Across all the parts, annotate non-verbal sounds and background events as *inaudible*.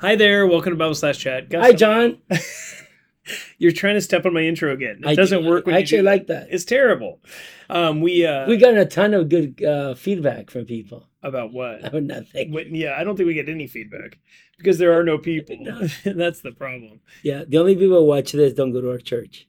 Hi there. Welcome to Bible Slash Chat. Gus, Hi, John. *laughs* You're trying to step on my intro again. It I doesn't do- work. I actually like that. It's terrible. Um, we uh, We got a ton of good uh, feedback from people. about what? *laughs* About nothing. What- Yeah, I don't think we get any feedback because there are no people. no. *laughs* That's the problem. Yeah, the only people who watch this don't go to our church.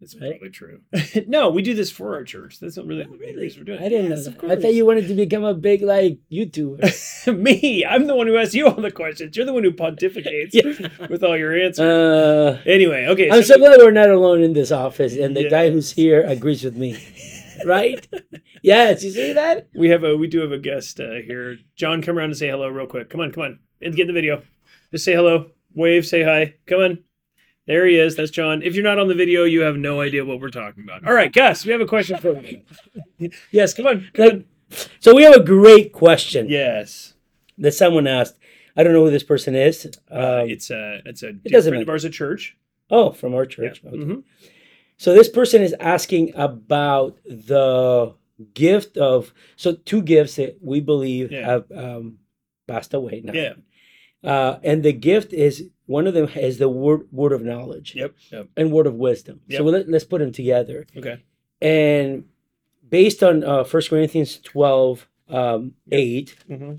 That's Right. probably true. *laughs* no, we do this for our church. That's not really Oh, the main really? reason we're doing. I didn't Yes, know of that. I thought you wanted to become a big like YouTuber. *laughs* Me, I'm the one who asks you all the questions. You're the one who pontificates *laughs* Yeah. with all your answers. Uh, anyway, okay. I'm so glad we're not alone in this office, and the guy who's here agrees with me. Right? yes, you see that? we have a we do have a guest uh, here. John, come around and say hello real quick. Come on, come on. And get in the video. Just say hello. Wave, say hi. Come on. There he is. That's John. If you're not on the video, you have no idea what we're talking about. All right, Gus, we have a question for you. *laughs* yes, come on. Come on. so we have a great question Yes. that someone asked. I don't know who this person is. Uh, it's a it's a dear doesn't friend of matter. ours at church. oh, from our church. Okay. Mhm. So this person is asking about the gift of so two gifts that we believe Yeah. have um, passed away now. Yeah. Uh, and the gift is one of them is the word word of knowledge Yep. Yep. and word of wisdom. Yep. So let, let's put them together. Okay. And based on uh, 1 Corinthians 12, um, Yep. 8, hmm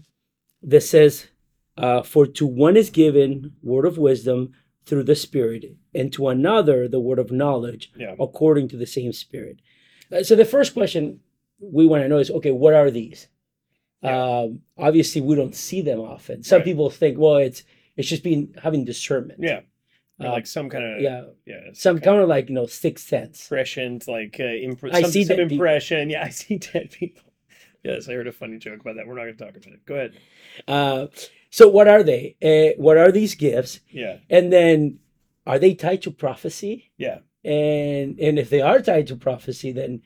that says, uh, For to one is given word of wisdom through the Spirit, and to another the word of knowledge Yeah. according to the same Spirit. Uh, so the first question we want to know is, okay, what are these? Yeah. Um, obviously, we don't see them often. Some Right. people think, well, it's it's just being having discernment. Yeah. Uh, like some kind of yeah, yeah some kind kind of like you know sixth sense. impressions, like uh, I some, see some dead people. impression. Yeah, *laughs* I see dead people. Yes, I heard a funny joke about that. We're not going to talk about it. Go ahead. Uh, so what are they? Uh, what are these gifts? Yeah, And then are they tied to prophecy? yeah, And and if they are tied to prophecy, then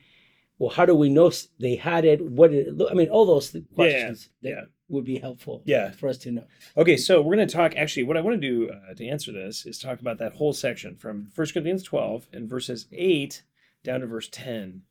well, how do we know they had it? What did it look? I mean, all those th- Yeah, yeah, questions that yeah. Would be helpful yeah. for us to know. Okay, so we're going to talk. Actually, what I want to do uh, to answer this is talk about that whole section from 1 Corinthians 12 and verses 8 down to verse 10.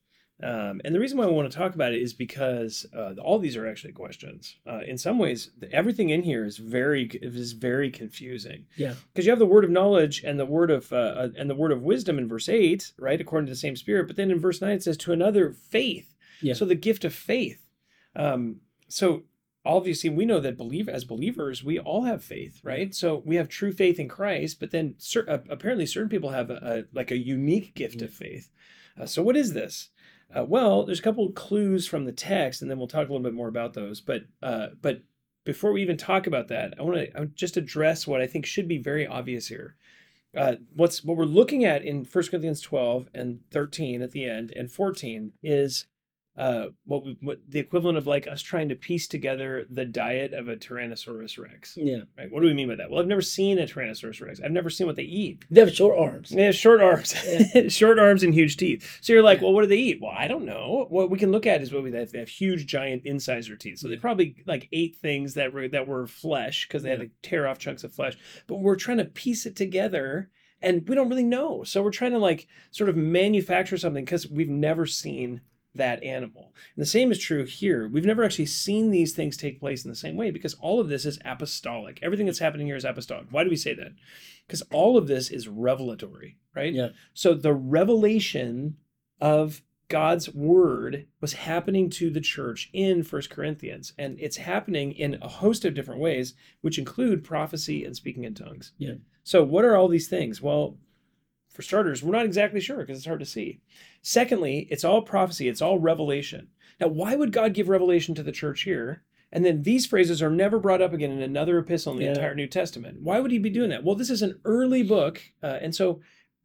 Um, and the reason why I want to talk about it is because uh, all these are actually questions. Uh, in some ways, the- everything in here is very is very confusing. Yeah. because you have the word of knowledge and the word of uh, uh, and the word of wisdom in verse 8 right according to the same spirit but then in verse 9 it says to another faith Yeah. so the gift of faith um, so obviously we know that believe as believers we all have faith right? So we have true faith in christ but then cer- uh, apparently certain people have a, a like a unique gift of faith. Uh, so what is this? Uh, well there's a couple of clues from the text and then we'll talk a little bit more about those but uh, but before we even talk about that, I want to just address what I think should be very obvious here. Uh, what's what we're looking at in 1 Corinthians 12 and 13 at the end and 14 is uh, what, we, what the equivalent of like us trying to piece together the diet of a Tyrannosaurus Rex. Yeah. Right? What do we mean by that? Well, I've never seen a Tyrannosaurus Rex. I've never seen what they eat. They have short arms. They have short arms, *laughs* short arms and huge teeth. So you're like, well, what do they eat? Well, I don't know. What we can look at is what we they have, they have huge, giant incisor teeth. So they probably like ate things that were that were flesh because they had to tear off chunks of flesh. But we're trying to piece it together, and we don't really know. So we're trying to like sort of manufacture something because we've never seen that animal. And the same is true here. We've never actually seen these things take place in the same way because all of this is apostolic. Everything that's happening here is apostolic. Why do we say that? Because all of this is revelatory, right? Yeah. So the revelation of God's word was happening to the church in First Corinthians, and it's happening in a host of different ways, which include prophecy and speaking in tongues. Yeah. So, what are all these things? Well, for starters, we're not exactly sure because it's hard to see. Secondly, it's all prophecy, it's all revelation. Now, why would God give revelation to the church here? And then these phrases are never brought up again in another epistle in the Yeah. entire New Testament. Why would he be doing that? Well, this is an early book, uh, and so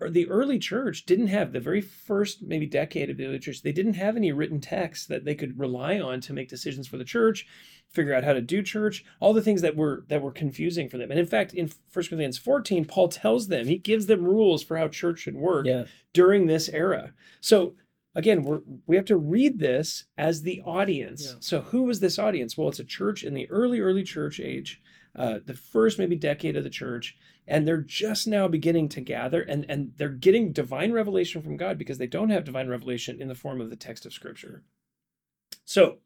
the early church didn't have the very first maybe decade of the early church they didn't have any written texts that they could rely on to make decisions for the church figure out how to do church all the things that were that were confusing for them and in fact in 1 corinthians 14 paul tells them he gives them rules for how church should work Yeah. during this era so again we're we have to read this as the audience Yeah. so who was this audience well it's a church in the early early church age uh, the first maybe decade of the church and they're just now beginning to gather and and they're getting divine revelation from god because they don't have divine revelation in the form of the text of scripture so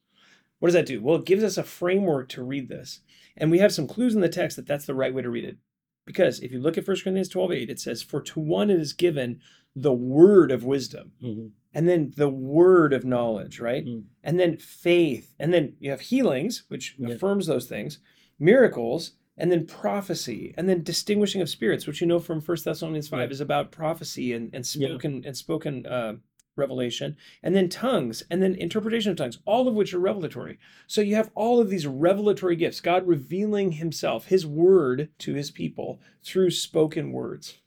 What does that do? Well, it gives us a framework to read this. And we have some clues in the text that that's the right way to read it. Because if you look at 1 Corinthians 12 8, it says, For to one it is given the word of wisdom, Mhm. and then the word of knowledge, right? Mm. And then faith, and then you have healings, which Yeah. affirms those things, miracles, and then prophecy, and then distinguishing of spirits, which you know from First Thessalonians 5 Yeah. is about prophecy and, and Yeah. spoken and spoken uh, revelation, and then tongues, and then interpretation of tongues, all of which are revelatory. So you have all of these revelatory gifts, God revealing himself, his word to his people through spoken words.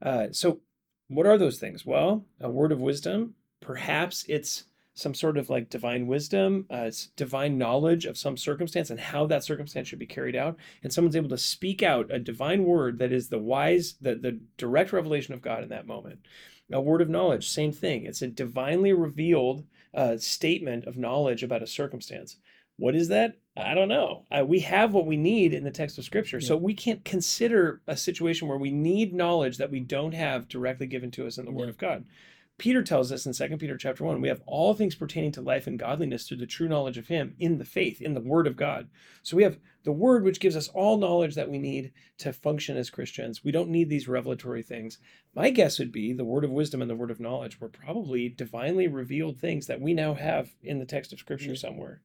Uh, so what are those things? Well, a word of wisdom, perhaps it's some sort of like divine wisdom, uh, divine knowledge of some circumstance and how that circumstance should be carried out. And someone's able to speak out a divine word that is the wise, the, the direct revelation of God in that moment. A word of knowledge, same thing. It's a divinely revealed uh, statement of knowledge about a circumstance. What is that? I don't know. Uh, we have what we need in the text of Scripture. So we can't consider a situation where we need knowledge that we don't have directly given to us in the Word of God. Peter tells us in 2 Peter chapter 1, we have all things pertaining to life and godliness through the true knowledge of him in the faith, in the word of God. So we have the word which gives us all knowledge that we need to function as Christians. We don't need these revelatory things. My guess would be the word of wisdom and the word of knowledge were probably divinely revealed things that we now have in the text of scripture Yeah. somewhere.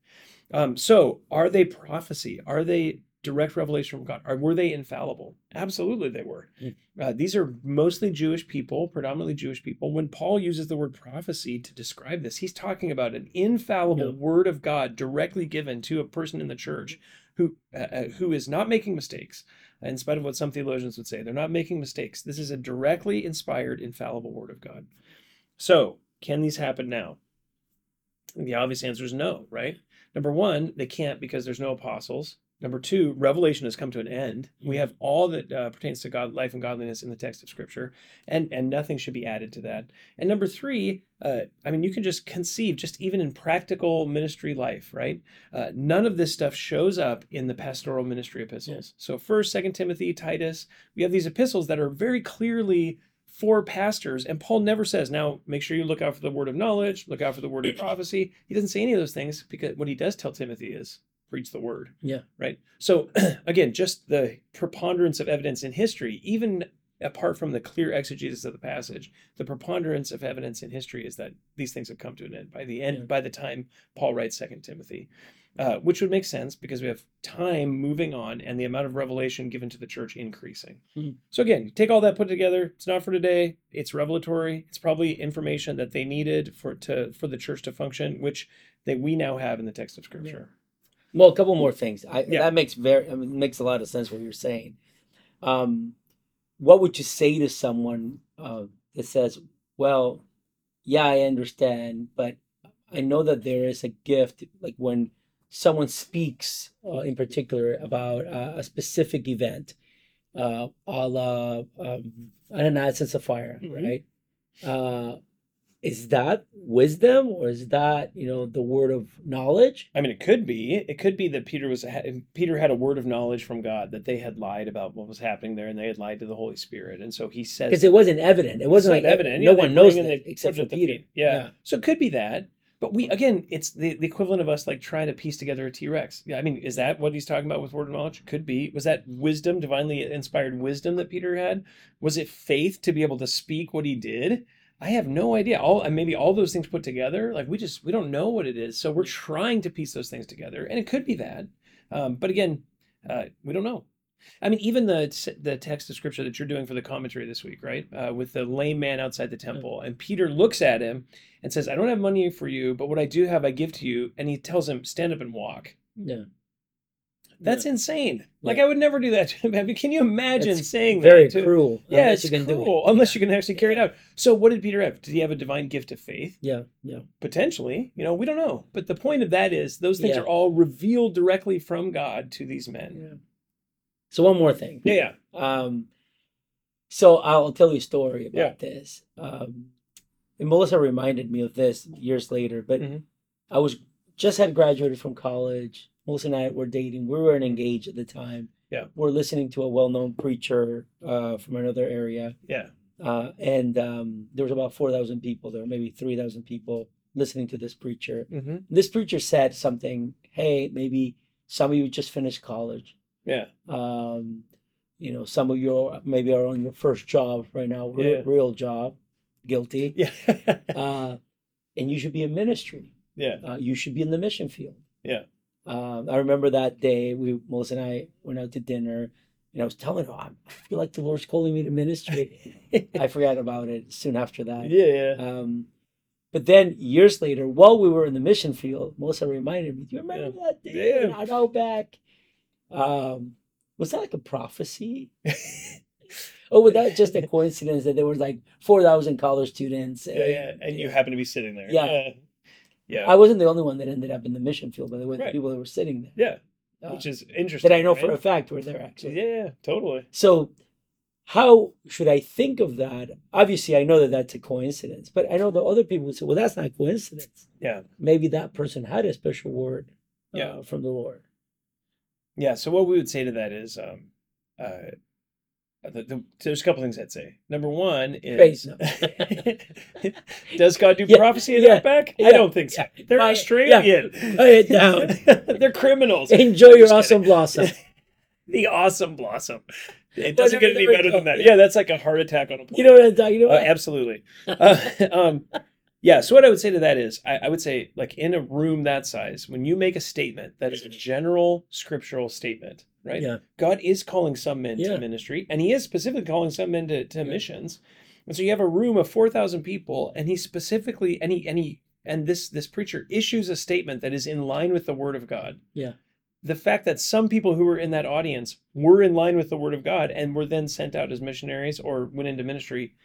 Um, so are they prophecy? Are they direct revelation from God? Or were they infallible? Absolutely, they were. Mm. Uh, these are mostly Jewish people, predominantly Jewish people. When Paul uses the word prophecy to describe this, he's talking about an infallible Yeah. word of God directly given to a person in the church who uh, uh, who is not making mistakes. In spite of what some theologians would say, they're not making mistakes. This is a directly inspired, infallible word of God. So, can these happen now? The obvious answer is no, right? Number one, they can't because there's no apostles. Number two, revelation has come to an end. We have all that uh, pertains to God, life and godliness in the text of Scripture, and and nothing should be added to that. And number three, uh, I mean, you can just conceive, just even in practical ministry life, right? Uh, none of this stuff shows up in the pastoral ministry epistles. So First, Second Timothy, Titus, we have these epistles that are very clearly for pastors, and Paul never says, "Now make sure you look out for the word of knowledge, look out for the word of *clears throat* prophecy." He doesn't say any of those things because what he does tell Timothy is preach the word Yeah. right? So *clears throat* again, just the preponderance of evidence in history, even apart from the clear exegesis of the passage, the preponderance of evidence in history is that these things have come to an end by the end Yeah. by the time Paul writes Second Timothy, uh, which would make sense because we have time moving on and the amount of revelation given to the church increasing. Mhm. So again, take all that put together. It's not for today. It's revelatory. It's probably information that they needed for to for the church to function, which that we now have in the text of Scripture. Well, a couple more things. I, Yeah. That makes very I mean, makes a lot of sense what you're saying. Um, what would you say to someone uh, that says, "Well, yeah, I understand, but I know that there is a gift, like when someone speaks uh, in particular about uh, a specific event, uh, a la um, Ananias and Sapphira, Mhm. right? Uh, is that wisdom or is that you know the word of knowledge? I mean, it could be. It could be that Peter was Peter had a word of knowledge from God that they had lied about what was happening there, and they had lied to the Holy Spirit, and so he says because it wasn't evident. It wasn't like evident. No Yeah, one knows it, except for Peter. feet. Yeah. so it could be that. But we again, it's the, the equivalent of us like trying to piece together a T Rex. Yeah, I mean, is that what he's talking about with word of knowledge? Could be. Was that wisdom, divinely inspired wisdom that Peter had? Was it faith to be able to speak what he did? I have no idea. All and maybe all those things put together, like we just we don't know what it is. So we're trying to piece those things together, and it could be that. Um, but again, uh, we don't know. I mean, even the the text of scripture that you're doing for the commentary this week, right? Uh, with the lame man outside the temple, and Peter looks at him and says, "I don't have money for you, but what I do have, I give to you." And he tells him, "Stand up and walk." Yeah, That's insane. Like Yeah. I would never do that. To him. *laughs* I mean, can you imagine It's saying very that? Very cruel. Yeah, it's you can do it. cruel unless you can actually carry it out. So, what did Peter have? Did he have a divine gift of faith? Yeah, yeah, Potentially, you know, we don't know. But the point of that is, those things Yeah. are all revealed directly from God to these men. yeah. So one more thing. Yeah, yeah. Um, so I'll tell you a story about Yeah. this. Um, and Melissa reminded me of this years later, but Mhm. I was just had graduated from college. Melissa and I were dating. We weren't engaged at the time. Yeah. We're listening to a well-known preacher uh, from another area, Yeah. uh, and um, there was about four thousand people there, maybe three thousand people listening to this preacher. hmm This preacher said something. Hey, maybe some of you just finished college. Yeah. Um, you know, some of you are- maybe are on your first job right now, real, Yeah. real job, guilty. Yeah. *laughs* Uh, and you should be in ministry. yeah. Uh, you should be in the mission field. Yeah. Um, I remember that day we Melissa and I went out to dinner, and I was telling her I feel like the Lord's calling me to ministry. *laughs* I forgot about it soon after that. yeah. Yeah. Um, but then years later, while we were in the mission field, Melissa reminded me, "Do you remember that day Yeah. out out back? Um, was that like a prophecy? *laughs* oh, was that just a coincidence that there was like four thousand college students? Yeah. Yeah. And you happen to be sitting there. Yeah. Yeah. I wasn't the only one that ended up in the mission field, by the way. The Right. people that were sitting there, yeah. uh, Which is interesting. that I know for right? a fact were there actually. Yeah. Yeah. Totally. So, how should I think of that? Obviously, I know that that's a coincidence, but I know the other people would say, "Well, that's not coincidence. Yeah. Maybe that person had a special word, uh, Yeah. from the Lord." Yeah. So what we would say to that is, um, uh, the, the, there's a couple things I'd say. Number one is, *laughs* does God do Yeah, prophecy in yeah, Outback? I yeah, don't think so. They're Buy- Australian. Buy it down. *laughs* They're criminals. *laughs* Enjoy your Just awesome blossom. the awesome blossom. It doesn't get any better than that. Yeah, that's like a heart attack on a plane. You know what I'm talking Uh, about? absolutely. Uh, um, yeah. So what I would say to that is, I, I would say, like in a room that size, when you make a statement that is a general scriptural statement, right? Yeah. God is calling some men Yeah. to ministry, and He is specifically calling some men to, to missions. And so you have a room of four thousand people, and He specifically, and he, and he, and this this preacher issues a statement that is in line with the Word of God. Yeah. The fact that some people who were in that audience were in line with the Word of God and were then sent out as missionaries or went into ministry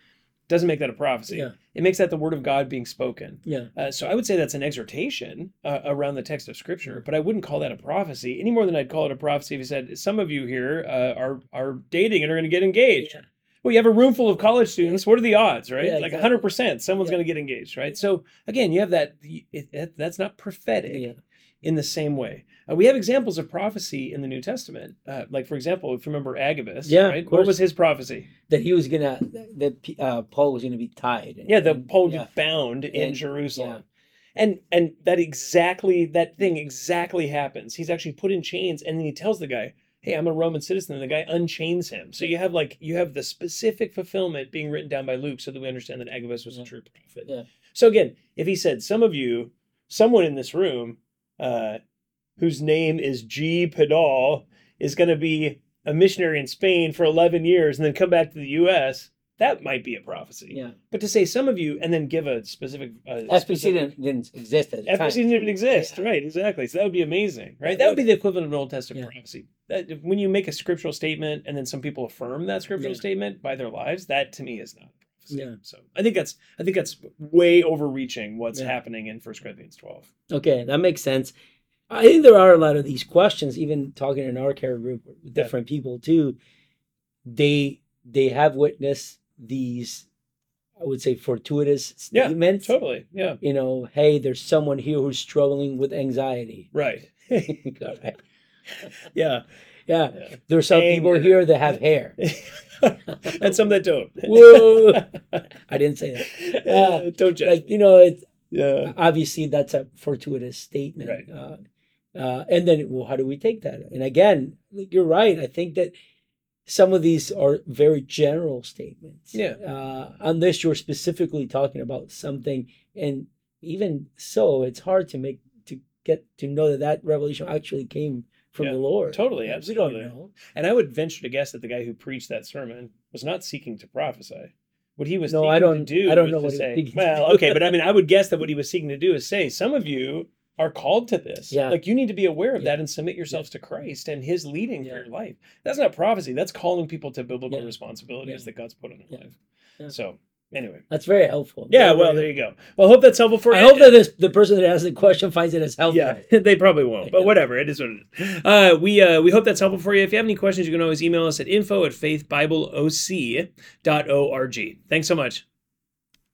doesn't make that a prophecy. Yeah. It makes that the Word of God being spoken. Yeah. Uh, so I would say that's an exhortation uh, around the text of Scripture, but I wouldn't call that a prophecy any more than I'd call it a prophecy if he said, "Some of you here uh, are are dating and are going to get engaged." Yeah. Well, you have a room full of college students. What are the odds, right? Yeah, like exactly. hundred percent, someone's Yeah. going to get engaged, right? So again, you have that. It, it, that's not prophetic in the same way. Uh, we have examples of prophecy in the New Testament. Uh, like, for example, if you remember Agabus, Yeah, right? What was his prophecy? That he was gonna, that uh, Paul was gonna be tied. Yeah, the And- Paul would yeah. be bound in And- Jerusalem. And and that exactly that thing exactly happens. He's actually put in chains, and then he tells the guy, "Hey, I'm a Roman citizen." And the guy unchains him. So you have like you have the specific fulfillment being written down by Luke, so that we understand that Agabus was a true prophet. Yeah. So again, if he said, "Some of you, someone in this room, uh, whose name is G. Pedal, is going to be a missionary in Spain for 11 years and then come back to the U.S." That might be a prophecy. Yeah. But to say some of you and then give a specific uh, SPC specific- didn't, didn't exist at the time. FBC didn't even exist, Yeah. right? Exactly. So that would be amazing, right? Yeah, That would be the equivalent of an Old Testament Yeah. prophecy. That when you make a scriptural statement and then some people affirm that scriptural Yeah. statement by their lives, that to me is not prophecy. Yeah. So I think that's I think that's way overreaching what's Yeah. happening in First Corinthians twelve. Okay, that makes sense. I think there are a lot of these questions, even talking in our care group with Yeah. different people too. They they have witnessed these, I would say, fortuitous statements. Yeah. Totally. Yeah. You know, hey, there's someone here who's struggling with anxiety. Right. *laughs* Correct. yeah. yeah, Yeah. there's some people here that have hair. *laughs* and some that don't. Whoa, *laughs* I didn't say that. Uh, don't judge. Like you know, it's yeah. obviously that's a fortuitous statement Right. uh, uh, and then well how do we take that? And again you're right. I think that some of these are very general statements. Yeah. uh, unless you're specifically talking about something and even so it's hard to make to get to know that that revelation actually came from Yeah, the lord. Totally, we don't absolutely. know. And I would venture to guess that the guy who preached that sermon was not seeking to prophesy. What he was No, seeking I don't- to do I don't know what say, well, okay, but I *laughs* mean, I would guess that what he was seeking to do is say, some of you are called to this. Yeah. Like you need to be aware of Yeah. that and submit yourselves to Christ and his leading Yeah. for your life. That's not prophecy. That's calling people to biblical Yeah. responsibilities Yeah. that God's put in their Yeah. life. Yeah. So anyway. that's very helpful Yeah, Very, well, very there you go. Well, I hope that's helpful for you. I you. hope that this, the person that asked the question finds it as helpful. Yeah, *laughs* they probably won't, but whatever. It is what it is. Uh, we uh, we hope that's helpful for you. If you have any questions, you can always email us at info at faithbibleoc.org. Thanks so much.